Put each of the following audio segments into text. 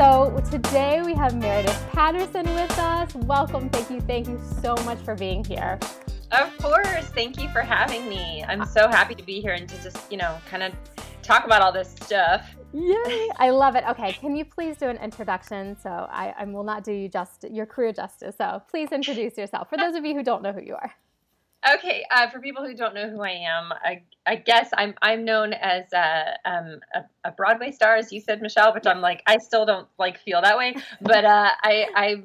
So today we have Meredith Patterson with us. Welcome. Thank you. Thank you so much for being here. Of course. Thank you for having me. I'm so happy to be here and to just, you know, kind of talk about all this stuff. Yay! I love it. Okay, can you please do an introduction? So I, I will not do you just your career justice. So please introduce yourself for those of you who don't know who you are. Okay, uh, for people who don't know who I am, I, I guess I'm I'm known as a, um, a, a Broadway star, as you said, Michelle. Which I'm like, I still don't like feel that way. But uh, I I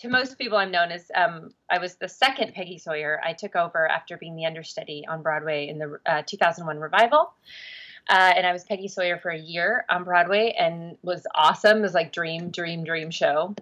to most people, I'm known as um, I was the second Peggy Sawyer. I took over after being the understudy on Broadway in the uh, 2001 revival. Uh, and I was Peggy Sawyer for a year on Broadway and was awesome. It was like dream, dream, dream show.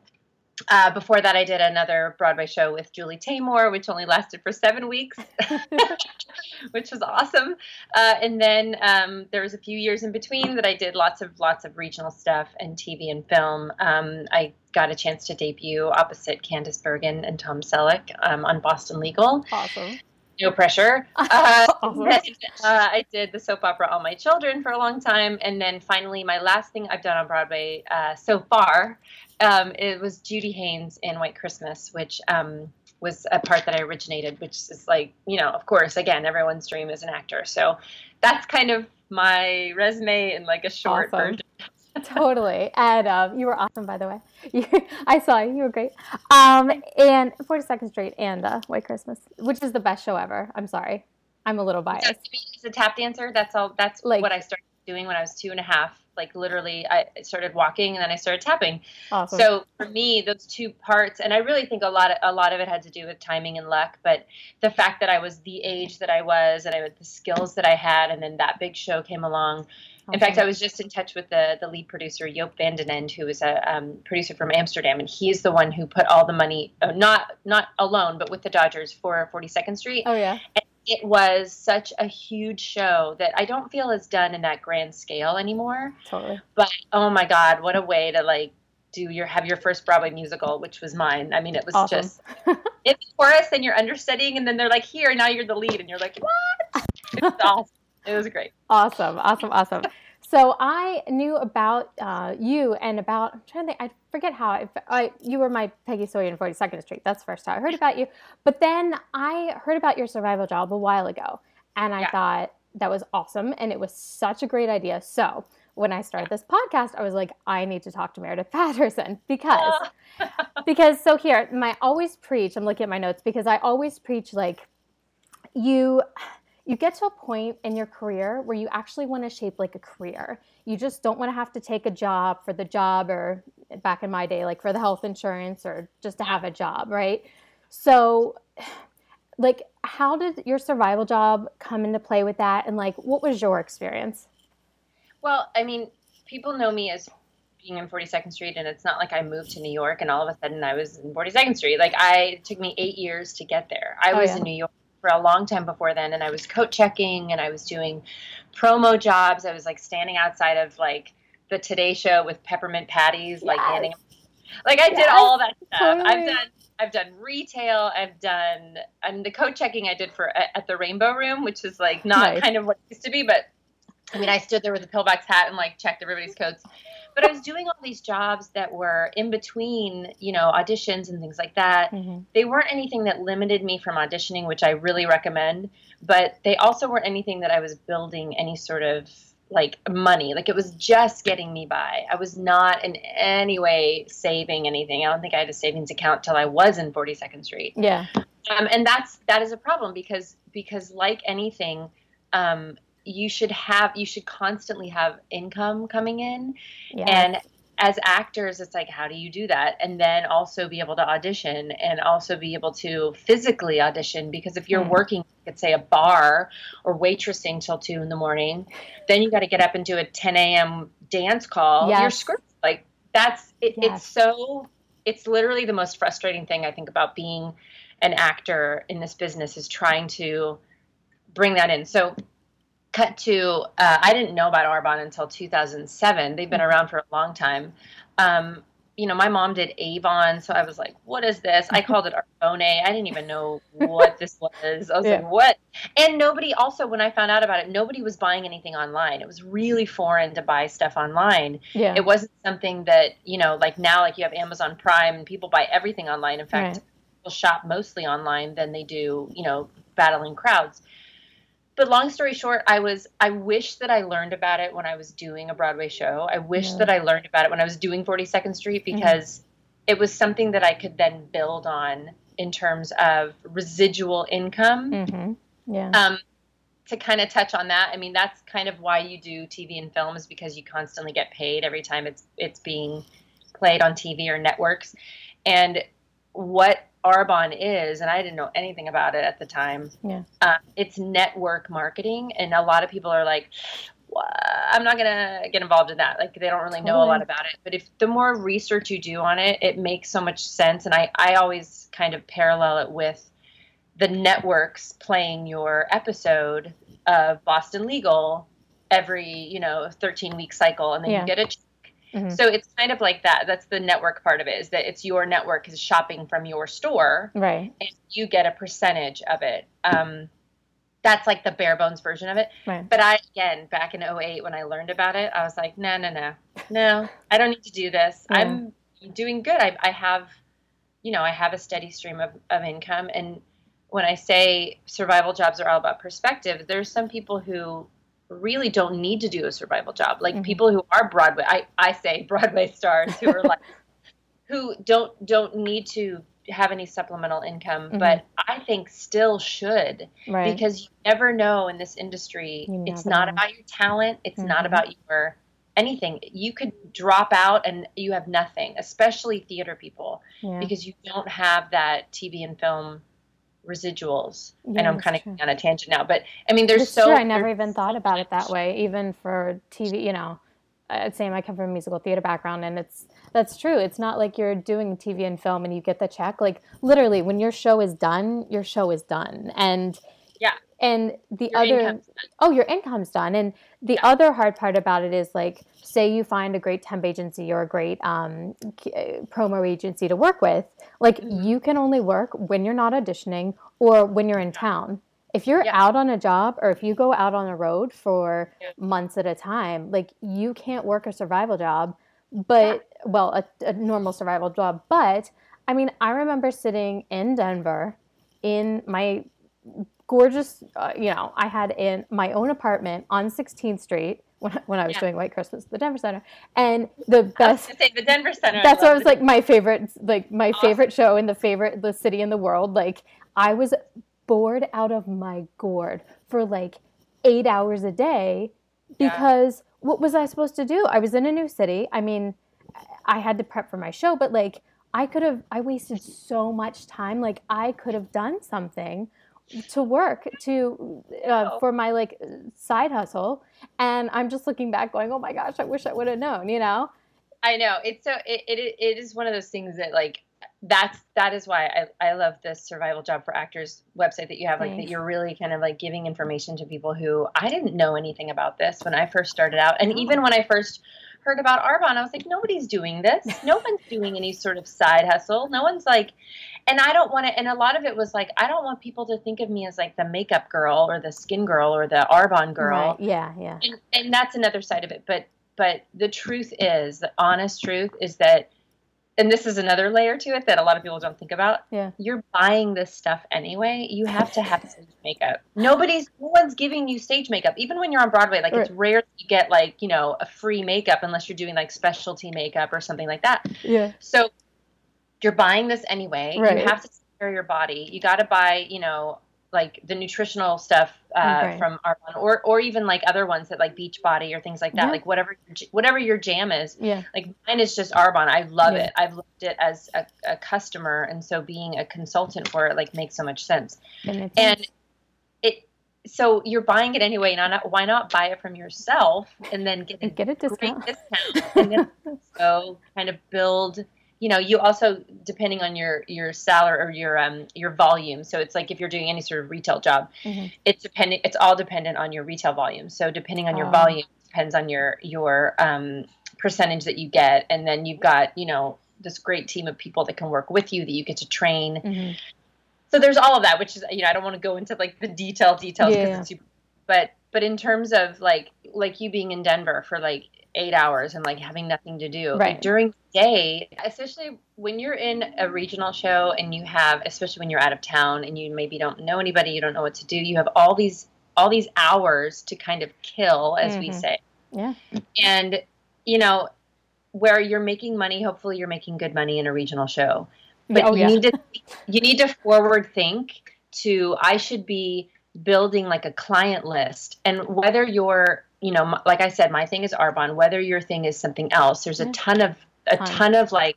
Uh, before that, I did another Broadway show with Julie Taymor, which only lasted for seven weeks, which was awesome. Uh, and then um, there was a few years in between that I did lots of lots of regional stuff and TV and film. Um, I got a chance to debut opposite Candice Bergen and Tom Selleck um, on Boston Legal. Awesome. No pressure. Uh, awesome. then, uh, I did the soap opera All My Children for a long time, and then finally, my last thing I've done on Broadway uh, so far um, it was Judy Haynes in White Christmas, which um, was a part that I originated, which is like, you know, of course, again, everyone's dream is an actor. So that's kind of my resume in like a short awesome. version. totally. And um, you were awesome, by the way. You, I saw you. You were great. Um, and 42nd Street and uh, White Christmas, which is the best show ever. I'm sorry. I'm a little biased. As a tap dancer, that's all. That's like, what I started doing when I was two and a half like literally I started walking and then I started tapping. Awesome. So for me, those two parts, and I really think a lot of a lot of it had to do with timing and luck, but the fact that I was the age that I was and I had the skills that I had, and then that big show came along. Awesome. In fact, I was just in touch with the the lead producer Joop van den Ende, who is a um, producer from Amsterdam, and he's the one who put all the money, uh, not not alone, but with the Dodgers for 42nd Street. Oh yeah. And it was such a huge show that I don't feel is done in that grand scale anymore. Totally. But oh my God, what a way to like do your have your first Broadway musical, which was mine. I mean, it was awesome. just it's chorus and you're understudying, and then they're like, "Here, now you're the lead," and you're like, "What?" It was awesome. It was great. Awesome, awesome, awesome. So I knew about uh, you and about I'm trying to think. I forget how I, I, you were my Peggy Sawyer in 42nd Street. That's the first time I heard about you. But then I heard about your survival job a while ago, and I yeah. thought that was awesome, and it was such a great idea. So when I started this podcast, I was like, I need to talk to Meredith Patterson because because so here my always preach. I'm looking at my notes because I always preach like you you get to a point in your career where you actually want to shape like a career. You just don't want to have to take a job for the job or back in my day like for the health insurance or just to have a job, right? So like how did your survival job come into play with that and like what was your experience? Well, I mean, people know me as being in 42nd Street and it's not like I moved to New York and all of a sudden I was in 42nd Street. Like I it took me 8 years to get there. I oh, was yeah. in New York for a long time before then and I was coat checking and I was doing promo jobs. I was like standing outside of like the Today show with peppermint patties, yes. like handing like I yes. did all that stuff. Totally. I've done I've done retail. I've done and the coat checking I did for at the Rainbow Room, which is like not nice. kind of what it used to be, but I mean I stood there with a pillbox hat and like checked everybody's coats but I was doing all these jobs that were in between, you know, auditions and things like that. Mm-hmm. They weren't anything that limited me from auditioning, which I really recommend, but they also weren't anything that I was building any sort of like money. Like it was just getting me by. I was not in any way saving anything. I don't think I had a savings account till I was in 42nd Street. Yeah. Um, and that's that is a problem because because like anything, um, you should have you should constantly have income coming in yes. and as actors it's like how do you do that and then also be able to audition and also be able to physically audition because if you're mm. working at say a bar or waitressing till 2 in the morning then you got to get up and do a 10 a.m dance call yes. your script like that's it, yes. it's so it's literally the most frustrating thing i think about being an actor in this business is trying to bring that in so cut to uh, I didn't know about Arbonne until 2007. They've been mm-hmm. around for a long time. Um, you know, my mom did Avon, so I was like, "What is this?" I called it Arbonne. I didn't even know what this was. I was yeah. like, "What?" And nobody also, when I found out about it, nobody was buying anything online. It was really foreign to buy stuff online. Yeah. It wasn't something that you know, like now, like you have Amazon Prime and people buy everything online. In fact, right. people shop mostly online than they do, you know, battling crowds but long story short, I was I wish that I learned about it when I was doing a Broadway show. I wish yeah. that I learned about it when I was doing 42nd Street mm-hmm. because mm-hmm. it was something that I could then build on in terms of residual income. Mm-hmm. Yeah. Um, to kind of touch on that, I mean that's kind of why you do TV and film is because you constantly get paid every time it's it's being played on TV or networks. And what Arbonne is, and I didn't know anything about it at the time. Yeah. Uh, it's network marketing, and a lot of people are like, I'm not gonna get involved in that. Like they don't really know a lot about it. But if the more research you do on it, it makes so much sense. And I, I always kind of parallel it with the networks playing your episode of Boston Legal every, you know, 13 week cycle, and then yeah. you get a Mm-hmm. So it's kind of like that. That's the network part of it is that it's your network is shopping from your store. Right. And you get a percentage of it. Um, that's like the bare bones version of it. Right. But I, again, back in 08, when I learned about it, I was like, no, no, no, no, I don't need to do this. Yeah. I'm doing good. I, I have, you know, I have a steady stream of, of income. And when I say survival jobs are all about perspective, there's some people who really don't need to do a survival job. Like mm-hmm. people who are Broadway, I, I say Broadway stars who are like, who don't don't need to have any supplemental income, mm-hmm. but I think still should right. because you never know in this industry. It's not know. about your talent. It's mm-hmm. not about your anything. You could drop out and you have nothing, especially theater people, yeah. because you don't have that TV and film residuals. Yeah, and I'm kind of on a tangent now, but I mean, there's so. True. I never even thought about it that way, even for TV. You know, I'd say I come from a musical theater background, and it's that's true. It's not like you're doing TV and film and you get the check. Like literally, when your show is done, your show is done, and yeah. And the your other, oh, your income's done. And the yeah. other hard part about it is like, say you find a great temp agency or a great um, uh, promo agency to work with, like mm-hmm. you can only work when you're not auditioning or when you're in town. If you're yeah. out on a job or if you go out on a road for yeah. months at a time, like you can't work a survival job, but well, a, a normal survival job. But I mean, I remember sitting in Denver in my gorgeous, uh, you know, I had in my own apartment on 16th Street when, when I was yeah. doing White Christmas, at the Denver Center, and the best. say the Denver Center. That's what was like my favorite, like my awesome. favorite show in the favorite the city in the world. Like I was bored out of my gourd for like eight hours a day because yeah. what was I supposed to do? I was in a new city. I mean, I had to prep for my show, but like I could have, I wasted so much time. Like I could have done something to work to uh, for my like side hustle. And i'm just looking back going oh my gosh i wish i would have known you know? I know. It's so it, it, it is one of those things that like that's that is why I, I love this survival job for actors website that you have like Thanks. that you're really kind of like giving information to people who I didn't know anything about this when I first started out. And even when I first heard about Arbonne I was like nobody's doing this. No one's doing any sort of side hustle. No one's like and I don't want to. And a lot of it was like I don't want people to think of me as like the makeup girl or the skin girl or the Arbonne girl. Right. Yeah, yeah. And, and that's another side of it. But but the truth is, the honest truth is that, and this is another layer to it that a lot of people don't think about. Yeah. You're buying this stuff anyway. You have to have stage makeup. Nobody's, no one's giving you stage makeup. Even when you're on Broadway, like right. it's rare you get like you know a free makeup unless you're doing like specialty makeup or something like that. Yeah. So you're buying this anyway. Right. You have to take care of your body. You got to buy, you know, like the nutritional stuff uh, okay. from Arbonne, or or even like other ones that like Beachbody or things like that. Yeah. Like whatever whatever your jam is. Yeah. Like mine is just Arbonne. I love yeah. it. I've loved it as a, a, customer, and so being a consultant for it like makes so much sense. And sense. it so you're buying it anyway. Not why not buy it from yourself and then get a, get a discount, discount and then so kind of build you know you also depending on your your salary or your um your volume so it's like if you're doing any sort of retail job mm-hmm. it's dependent it's all dependent on your retail volume so depending on your oh. volume depends on your your um percentage that you get and then you've got you know this great team of people that can work with you that you get to train. Mm-hmm. So there's all of that, which is you know I don't want to go into like the detail details because yeah. it's super, but but in terms of like like you being in Denver for like eight hours and like having nothing to do right. like, during the day, especially when you're in a regional show and you have, especially when you're out of town and you maybe don't know anybody, you don't know what to do. You have all these all these hours to kind of kill, as mm-hmm. we say. Yeah. And you know, where you're making money, hopefully you're making good money in a regional show. But oh, you yeah. need to you need to forward think to I should be building like a client list and whether you're you know like i said my thing is arbonne. Whether your thing is something else there's a ton of a ton. of like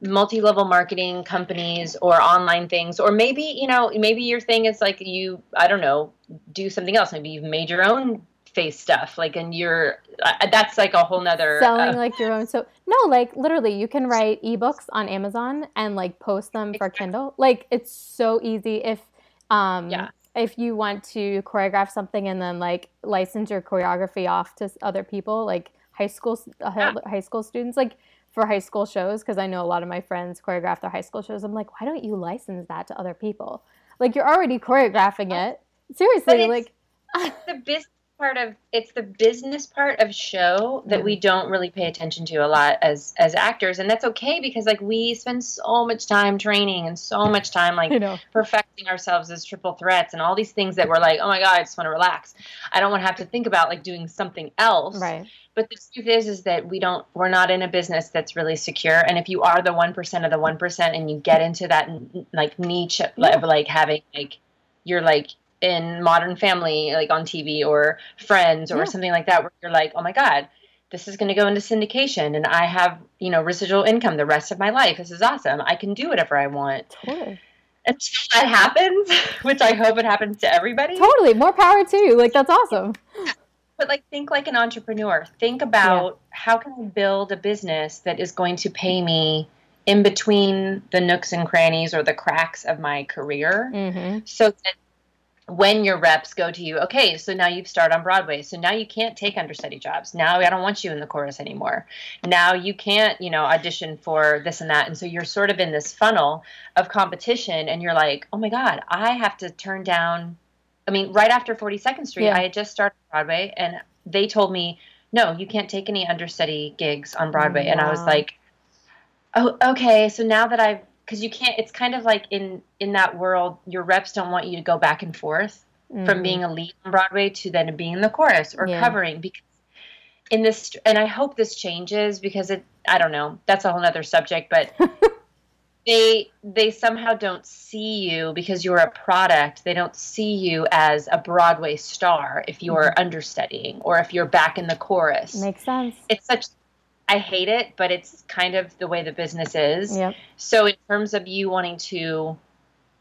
multi-level marketing companies or online things or maybe you know maybe your thing is like you i don't know do something else. Maybe you've made your own face stuff like and you're uh, that's like a whole nother selling uh, like your own so no like literally you can write ebooks on amazon and like post them for kindle. Like it's so easy if um yeah if you want to choreograph something and then like license your choreography off to other people like high school uh, yeah. high school students like for high school shows because i know a lot of my friends choreograph their high school shows i'm like why don't you license that to other people like you're already choreographing it seriously like the business part of it's the business part of show that we don't really pay attention to a lot as as actors. And that's okay because like we spend so much time training and so much time like perfecting ourselves as triple threats and all these things that we're like oh my god i just want to relax. I don't want to have to think about like doing something else. Right. But the truth is is that we don't we're not in a business that's really secure. And if you are the 1% of the 1% and you get into that like niche yeah. of like having like you're like in Modern Family, like on TV or Friends or yeah. something like that, where you're like, oh my God, this is going to go into syndication and I have, you know, residual income the rest of my life. This is awesome. I can do whatever I want. Totally. Until that happens, which I hope it happens to everybody. Totally. More power to you. Like, that's awesome. But like, think like an entrepreneur. Think about yeah. how can I build a business that is going to pay me in between the nooks and crannies or the cracks of my career mm-hmm. so that when your reps go to you, okay, so now you've started on Broadway. So now you can't take understudy jobs. Now I don't want you in the chorus anymore. Now you can't, you know, audition for this and that. And so you're sort of in this funnel of competition and you're like, oh my God, I have to turn down. I mean, right after 42nd Street, yeah. I had just started Broadway and they told me, no, you can't take any understudy gigs on Broadway. Wow. And I was like, oh, okay. So now that I've because you can't it's kind of like in in that world your reps don't want you to go back and forth mm. from being a lead on broadway to then being the chorus or yeah. covering because in this and i hope this changes because it i don't know that's a whole other subject but they they somehow don't see you because you're a product they don't see you as a broadway star if you're mm-hmm. understudying or if you're back in the chorus makes sense it's such I hate it, but it's kind of the way the business is. Yep. So in terms of you wanting to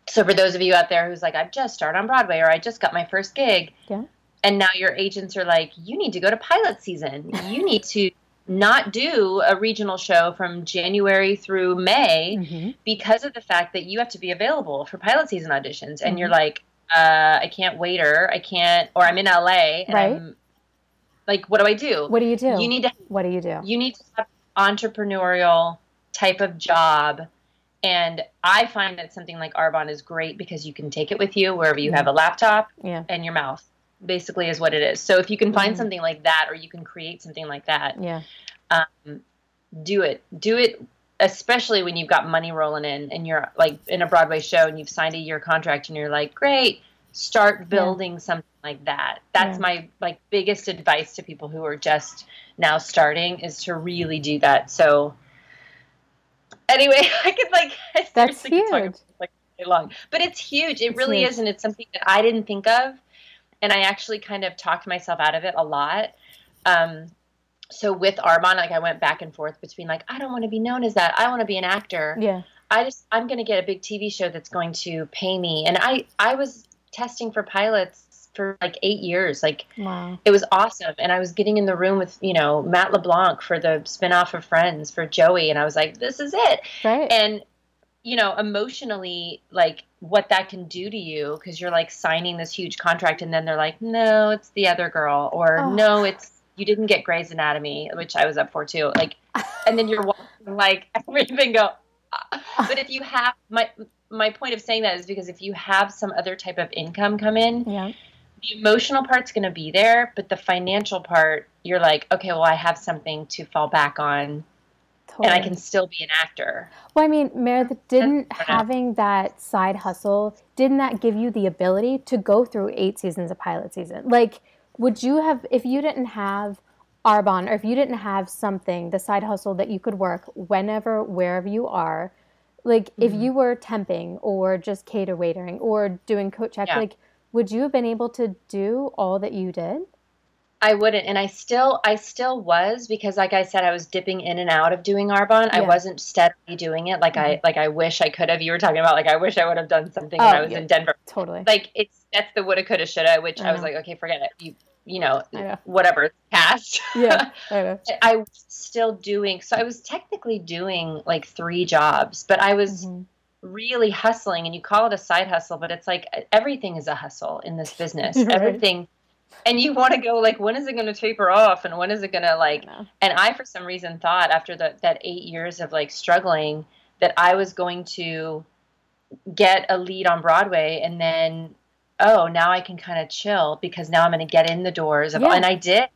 so for those of you out there who's like, I've just started on Broadway or I just got my first gig. Yeah. And now your agents are like, you need to go to pilot season. You need to not do a regional show from January through May mm-hmm. because of the fact that you have to be available for pilot season auditions. And mm-hmm. you're like, uh, I can't wait or I can't, or I'm in LA and right. I'm like, what do I do? What do you do? You need to. What do you do? You need to have entrepreneurial type of job. And I find that something like Arbonne is great because you can take it with you wherever you mm-hmm. have a laptop yeah. and your mouth, basically, is what it is. So if you can find mm-hmm. something like that or you can create something like that, yeah, um, do it. Do it, especially when you've got money rolling in and you're like in a Broadway show and you've signed a year contract and you're like, great, start building yeah. something like that. That's yeah. my like biggest advice to people who are just now starting is to really do that. So anyway i could like I that's huge. like long. But it's huge. It it's really huge. is and it's something that i didn't think of and i actually kind of talked myself out of it a lot. Um so with arbonne like i went back and forth between like i don't want to be known as that. I want to be an actor. Yeah. I just I'm going to get a big TV show that's going to pay me. And I I was testing for pilots for like eight years. Like wow. it was awesome. And I was getting in the room with, you know, Matt LeBlanc for the spinoff of Friends for Joey. And I was like, this is it. Right. And, you know, emotionally, like what that can do to you, because you're like signing this huge contract and then they're like, no, it's the other girl. Or oh. no, it's, you didn't get Grey's Anatomy, which I was up for too. Like, and then you're like everything go. Ah. But if you have my my point of saying that is because if you have some other type of income come in, yeah. the emotional part's going to be there, but the financial part, you're like, okay, well, I have something to fall back on. Totally. And I can still be an actor. Well, I mean, Meredith, didn't having that side hustle, didn't that give you the ability to go through eight seasons of pilot season? Like, would you have, if you didn't have Arbonne, or if you didn't have something, the side hustle that you could work whenever, wherever you are, like mm-hmm. if you were temping or just cater waitering or doing coat check, yeah. like would you have been able to do all that you did? I wouldn't, and I still, I still was because, like I said, I was dipping in and out of doing Arbonne. Yeah. I wasn't steadily doing it like mm-hmm. I, like I wish I could have. You were talking about like I wish I would have done something oh, when I was yeah. in Denver. Totally. Like it's that's the woulda, coulda, shoulda. Which I, I was like, okay, forget it. You you know, know. whatever cast. Yeah, I know. I was still doing. So I was technically doing like three jobs, but I was mm-hmm. really hustling. And you call it a side hustle, but it's like everything is a hustle in this business. right. Everything. And you want to go like, when is it going to taper off, and when is it going to like? I and I, for some reason, thought after the, that eight years of like struggling that I was going to get a lead on Broadway and then oh, now I can kind of chill because now I'm going to get in the doors of, yeah. and I did.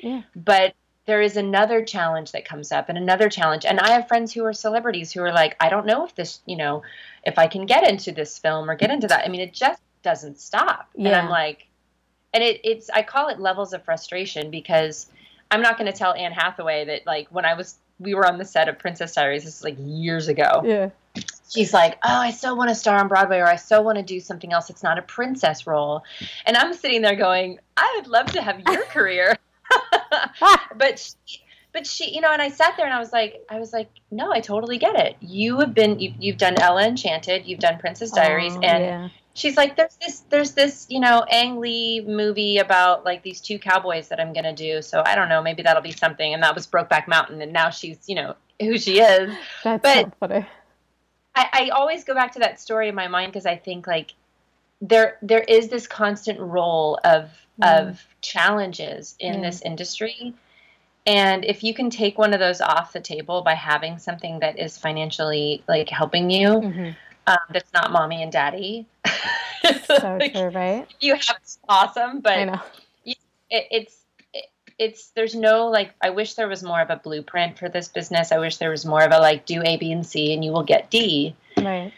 Yeah. But there is another challenge that comes up and another challenge. And I have friends who are celebrities who are like, I don't know if this, you know, if I can get into this film or get into that. I mean, it just doesn't stop. Yeah. And I'm like, and it, it's, I call it levels of frustration because I'm not going to tell Anne Hathaway that like when I was, we were on the set of Princess Diaries, this is like years ago. Yeah she's like, "Oh, I still want to star on Broadway, or I still want to do something else. It's not a princess role." And I'm sitting there going, "I would love to have your career," but she, but she, you know, and I sat there and I was like, I was like, "No, I totally get it. You have been, you, you've done Ella Enchanted, you've done Princess Diaries, oh, and." Yeah. She's like, there's this, there's this, you know, Ang Lee movie about like these two cowboys that I'm gonna do. So I don't know, maybe that'll be something. And that was Brokeback Mountain, and now she's, you know, who she is. That's but, so funny I, I always go back to that story in my mind because I think like there there is this constant role of mm. of challenges in mm. this industry and if you can take one of those off the table by having something that is financially like helping you mm-hmm. um, that's not mommy and daddy so like, true right you have awesome but you it, it's it's there's no like I wish there was more of a blueprint for this business. I wish there was more of a like do A, B, and C and you will get D. Right.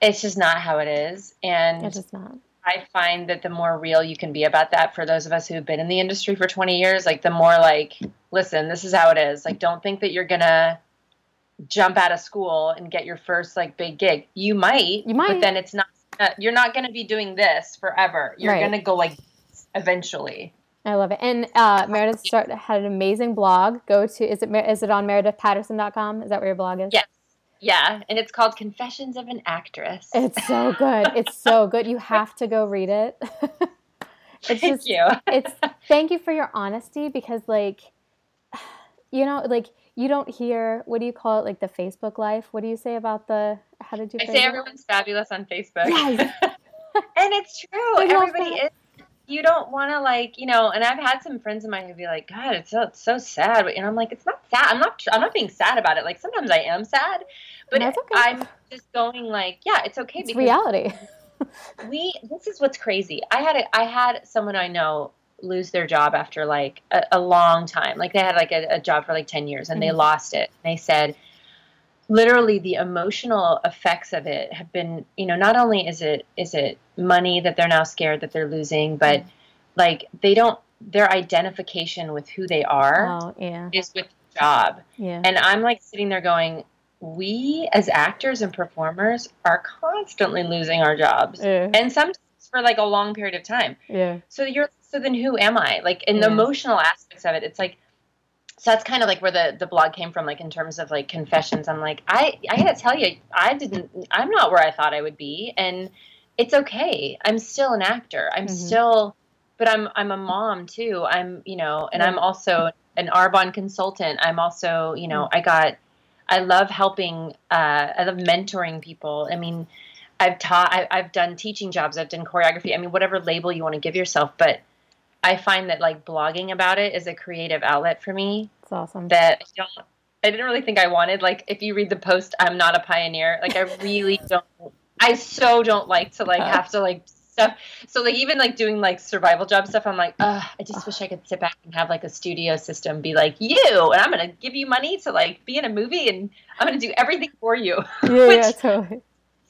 It's just not how it is. And it is not. I find that the more real you can be about that for those of us who've been in the industry for 20 years, like the more like, listen, this is how it is. Like, don't think that you're gonna jump out of school and get your first like big gig. You might, you might, but then it's not. Uh, you're not gonna be doing this forever. You're right. gonna go like eventually. I love it. And uh, Meredith start, had an amazing blog. Go to is it is it on meredithpatterson.com? Is that where your blog is? Yes. Yeah, and it's called Confessions of an Actress. It's so good. It's so good. You have to go read it. it's thank just, you. it's thank you for your honesty because like you know like you don't hear what do you call it like the Facebook life? What do you say about the how did you? I say everyone's fabulous on Facebook. Yes. and it's true. Everybody is you don't want to like you know and i've had some friends of mine who be like god it's so, it's so sad and i'm like it's not sad. I'm not i'm not being sad about it. Like sometimes i am sad but okay. i'm just going like yeah it's okay it's because reality. we this is what's crazy. I had a, i had someone i know lose their job after like a, a long time. Like they had like a, a, job for like 10 years and mm-hmm. they lost it. They said literally the emotional effects of it have been you know not only is it is it money that they're now scared that they're losing but mm. like they don't their identification with who they are oh, yeah. is with the job yeah. and i'm like sitting there going we as actors and performers are constantly losing our jobs yeah. and sometimes for like a long period of time yeah so you're so then who am i like in the emotional aspects of it it's like so that's kind of like where the the blog came from like in terms of like confessions. I'm like i i gotta tell you i didn't i'm not where i thought i would be and it's okay. I'm still an actor. I'm mm-hmm. still but i'm i'm a mom too. I'm you know and i'm also an arbonne consultant. I'm also you know mm-hmm. i got i love helping uh, i love mentoring people. I mean i've taught I, i've done teaching jobs. I've done choreography. I mean whatever label you want to give yourself but I find that like blogging about it is a creative outlet for me. It's awesome. That I don't I didn't really think I wanted. Like, if you read the post, I'm not a pioneer. Like, I really don't. I so don't like to like have to like stuff. So like even like doing like survival job stuff, I'm like, I just wish I could sit back and have like a studio system be like you, and I'm gonna give you money to like be in a movie, and I'm gonna do everything for you. Yeah, Which, yeah, totally.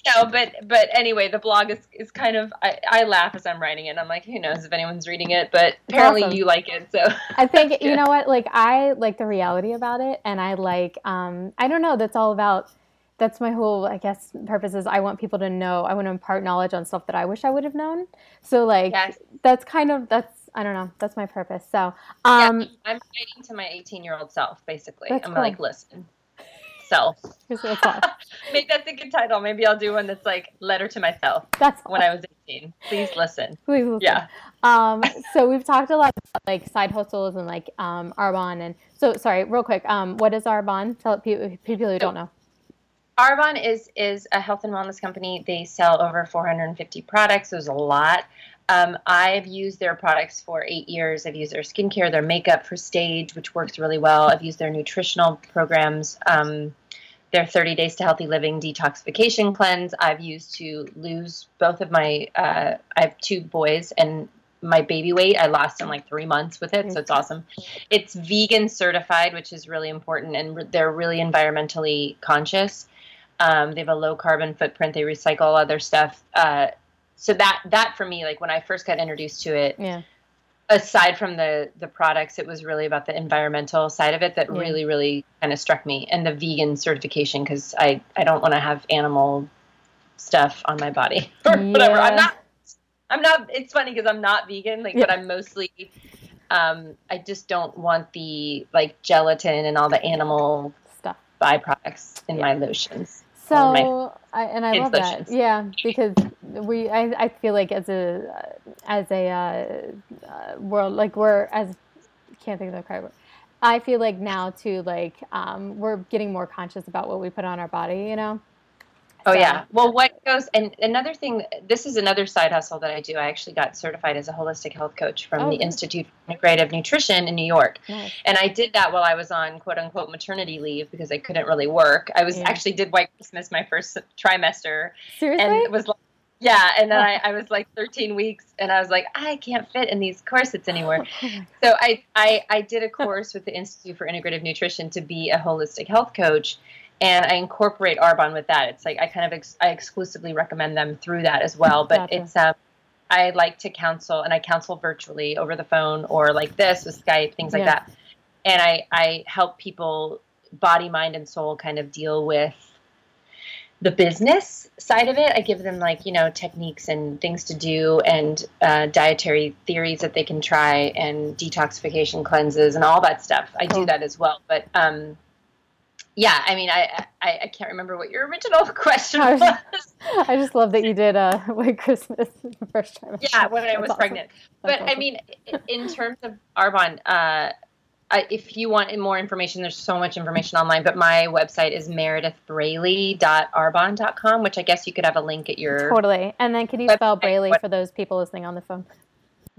Know, but but anyway, the blog is is kind of I, I laugh as I'm writing it. And I'm like, who knows if anyone's reading it, but apparently awesome. you like it. So I think you know what, like I like the reality about it, and I like um I don't know. That's all about that's my whole i guess purpose is i want people to know i want to impart knowledge on stuff that i wish i would have known so like yes. that's kind of that's i don't know that's my purpose so um yeah, i'm writing to my 18 year old self basically i'm cool. like listen self maybe that's a good title maybe i'll do one that's like letter to myself that's when i was 18 please listen please listen. yeah um so we've talked a lot about like side hustles and like um arbonne and so sorry real quick um what is arbonne tell people, people who don't know Arbonne is is a health and wellness company. They sell over 450 products. There's a lot. Um, I've used their products for eight years. I've used their skincare, their makeup for stage, which works really well. I've used their nutritional programs, um, their 30 Days to Healthy Living detoxification cleanse. I've used to lose both of my. Uh, I have two boys, and my baby weight I lost in like three months with it, so it's awesome. It's vegan certified, which is really important, and they're really environmentally conscious. Um, they have a low carbon footprint. They recycle other stuff. Uh, so that that for me, like when I first got introduced to it, yeah. Aside from the the products, it was really about the environmental side of it that yeah. really really kind of struck me, and the vegan certification because I I don't want to have animal stuff on my body or yeah. whatever. I'm not. I'm not. It's funny because I'm not vegan, like, but I'm mostly. Um, I just don't want the like gelatin and all the animal stuff byproducts in my lotions. So, I, and I love that. Yeah, because we, I, I feel like as a, as a uh, uh, world, like we're as, can't think of the correct word. I feel like now too, like um, we're getting more conscious about what we put on our body. You know. Oh so. yeah. Well, what goes and another thing. This is another side hustle that I do. I actually got certified as a holistic health coach from oh, the Institute for Integrative Nutrition in New York, nice. and I did that while I was on quote unquote maternity leave because I couldn't really work. I was yeah. actually did White Christmas my first trimester, Seriously? and it was like. Yeah, and then I, I was like 13 weeks, and I was like, I can't fit in these corsets anymore. Oh so I, I, I did a course with the Institute for Integrative Nutrition to be a holistic health coach, and I incorporate Arbonne with that. It's like I kind of ex- I exclusively recommend them through that as well. But gotcha. it's um, I like to counsel, and I counsel virtually over the phone or like this with Skype, things like yeah. that. And I I help people body, mind, and soul kind of deal with the business side of it. I give them like you know techniques and things to do and uh, dietary theories that they can try and detoxification cleanses and all that stuff. I do that as well. But um, yeah, I mean, I, I, I can't remember what your original question was. I just love that you did uh, White Christmas the first time. Yeah, when I was pregnant. But awesome. I mean, in terms of Arbonne, uh, I, if you want more information, there's so much information online. But my website is meredithbrayley.arbonne.com, which I guess you could have a link at your totally. And then, could you spell Brayley what, for those people listening on the phone?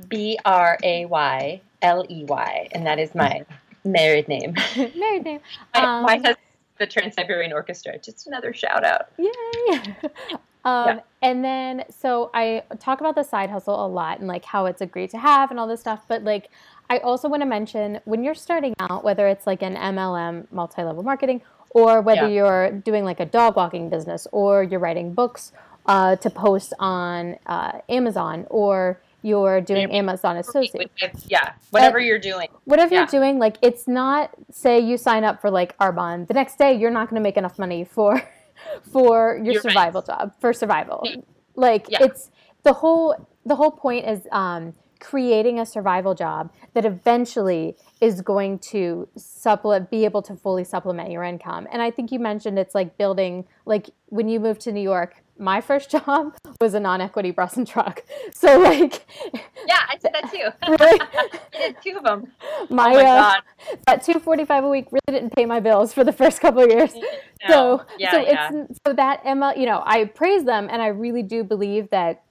B R A Y L E Y, and that is my married name. married name. Um, has the Trans Siberian Orchestra. Just another shout out. Yay! Um, yeah. And then, so I talk about the side hustle a lot and like how it's a great to have and all this stuff. But like, I also want to mention when you're starting out, whether it's like an MLM, multi level marketing, or whether yeah. you're doing like a dog walking business, or you're writing books uh, to post on uh, Amazon, or you're doing Amazon Associate. Yeah, whatever you're doing. Whatever yeah. you're doing, like it's not say you sign up for like Arbonne. The next day you're not going to make enough money for for your survival job, for survival. Like yeah. it's the whole the whole point is um, creating a survival job that eventually is going to supplement be able to fully supplement your income. And I think you mentioned it's like building like when you moved to New York, my first job was a non-equity bus and truck. So like, yeah, I did that too. Really? I did two of them. My, oh my uh, God. that two forty-five a week really didn't pay my bills for the first couple of years. No. So yeah, so yeah. it's so that Emma, you know, I praise them, and I really do believe that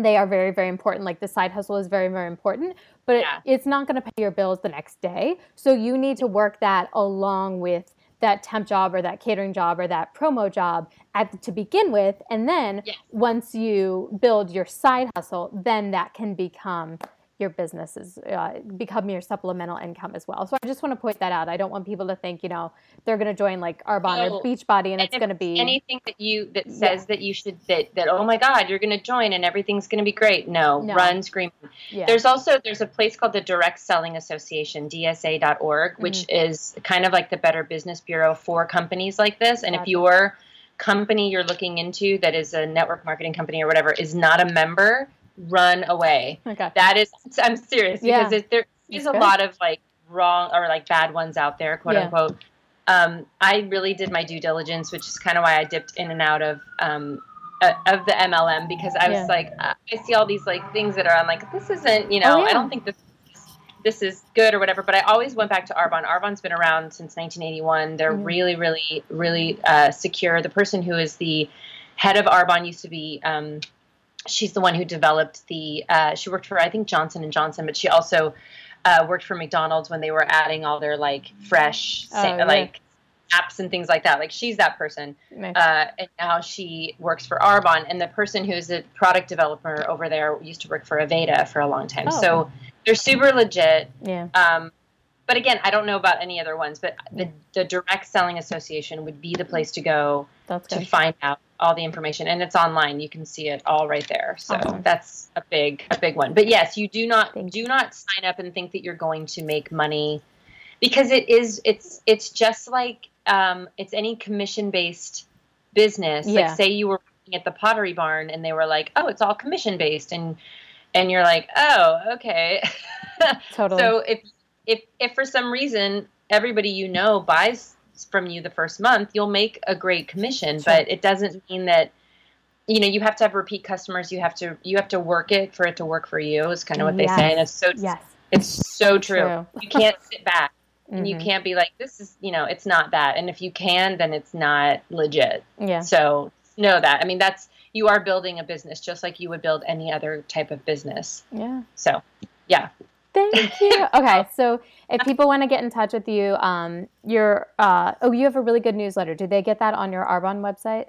they are very very important. Like the side hustle is very very important, but yeah. it, it's not going to pay your bills the next day. So you need to work that along with that temp job or that catering job or that promo job at to begin with and then Yes. once you build your side hustle then that can become your businesses uh, become your supplemental income as well so i just want to point that out i don't want people to think you know they're going to join like arbonne No. or beachbody and, And it's going to be anything that you that Yeah. says that you should that that oh my god you're going to join and everything's going to be great no, No. run scream yeah there's also there's a place called the direct selling association dsa.org which Mm-hmm. is kind of like the better business bureau for companies like this and if your company you're looking into that is a network marketing company or whatever is not a member run away okay that is i'm serious because Yeah. it, there is That's a good. lot of like wrong or like bad ones out there quote Yeah. unquote um, i really did my due diligence which is kind of why i dipped in and out of um, uh, of the mlm because i was Yeah. like uh, i see all these like things that are on like this isn't you know Oh, yeah. i don't think this this is good or whatever but i always went back to arbonne arbonne's been around since 1981 they're Mhm. really really really uh, secure the person who is the head of arbonne used to be um, she's the one who developed the uh, she worked for i think johnson and johnson but she also uh, worked for mcdonald's when they were adding all their like fresh sa- Oh, yeah. like apps and things like that like she's that person Nice. uh, and now she works for arbonne and the person who's a product developer over there used to work for aveda for a long time Oh. so they're super legit yeah um, but again i don't know about any other ones but the, the direct selling association would be the place to go that's to good find out all the information and it's online. You can see it all right there. So Awesome. that's a big a big one. But yes you do not Thank do not sign up and think that you're going to make money because it is it's it's just like um, it's any commission based business Yeah. like say you were working at the pottery barn and they were like oh it's all commission based and and you're like oh okay. Totally. So if if if for some reason everybody you know buys from you the first month, you'll make a great commission, Sure. but it doesn't mean that you know you have to have repeat customers. You have to you have to work it for it to work for you. Is kind of what they say, and it's so yes it's so true. True. You can't sit back and you Mhm. can't be like this is you know it's not that. And if you can, then it's not legit. yeah So know that. I mean that's you are building a business just like you would build any other type of business. yeah So yeah. Thank you. Okay, so if people want to get in touch with you, um, your uh, oh, you have a really good newsletter. Do they get that on your Arbonne website?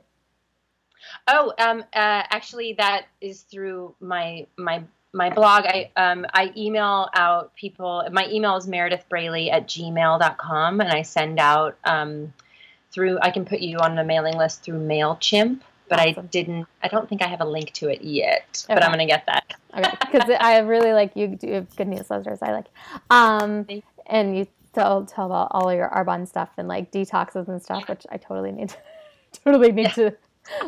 Oh, um, uh, actually, that is through my my my blog. I um, I email out people. My email is meredithbrayley at gmail.com, and I send out um, through. I can put you on the mailing list through Mailchimp, but Awesome. I didn't. I don't think I have a link to it yet. But I'm gonna get that. Okay, because I really like you do have good newsletters. I like, um, and you tell tell about all your Arbonne stuff and like detoxes and stuff, which I totally need to totally need to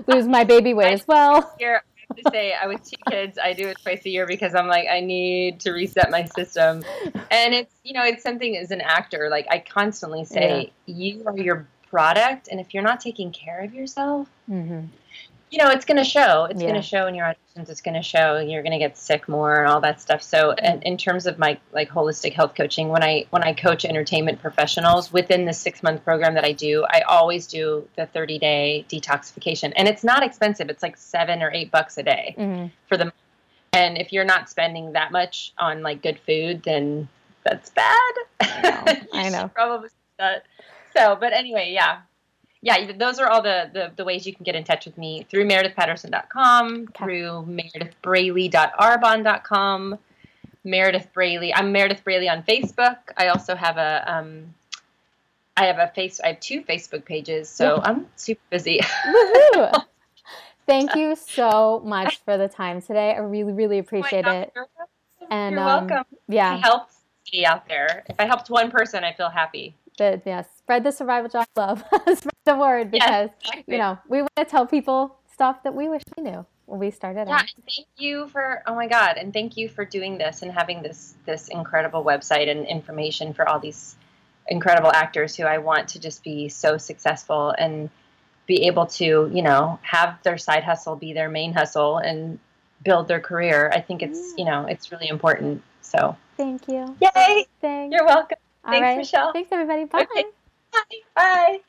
lose my baby weight as well. Here, I have to say, I with two kids, I do it twice a year because I'm like, I need to reset my system. And it's, you know, it's something as an actor, like I constantly say, you are your product. And if you're not taking care of yourself, hmm you know, it's going to show. It's Yeah. going to show in your auditions. It's going to show. You're going to get sick more and all that stuff. So, and in terms of my like holistic health coaching, when I when I coach entertainment professionals within the six month program that I do, I always do the 30 day detoxification, and it's not expensive. It's like seven or eight bucks a day hmm for them. And if you're not spending that much on like good food, then that's bad. I know, I know. Probably that. So, but anyway, yeah. Yeah, those are all the, the, the ways you can get in touch with me through meredithpatterson.com, Okay. through meredithbrayley.arbonne.com, Meredith Brayley. I'm Meredith Brayley on Facebook. I also have a um, I have a face. I have two Facebook pages, so Yeah. I'm super busy. Woohoo! Thank you so much for the time today. I really, really appreciate Oh it. You're, And you're um, welcome. I yeah, helped somebody out there. If I helped one person, I feel happy. the, yeah, spread the survival job love. the word because Exactly. you know we want to tell people stuff that we wish we knew when we started Yeah, out. and thank you for oh my god, and thank you for doing this and having this this incredible website and information for all these incredible actors who I want to just be so successful and be able to, you know, have their side hustle be their main hustle and build their career. I think it's, you know, it's really important. So, Thank you. yay! Thanks. You're welcome. All Thanks, right. Michelle. Thanks, everybody. Bye. Okay. Bye. Bye.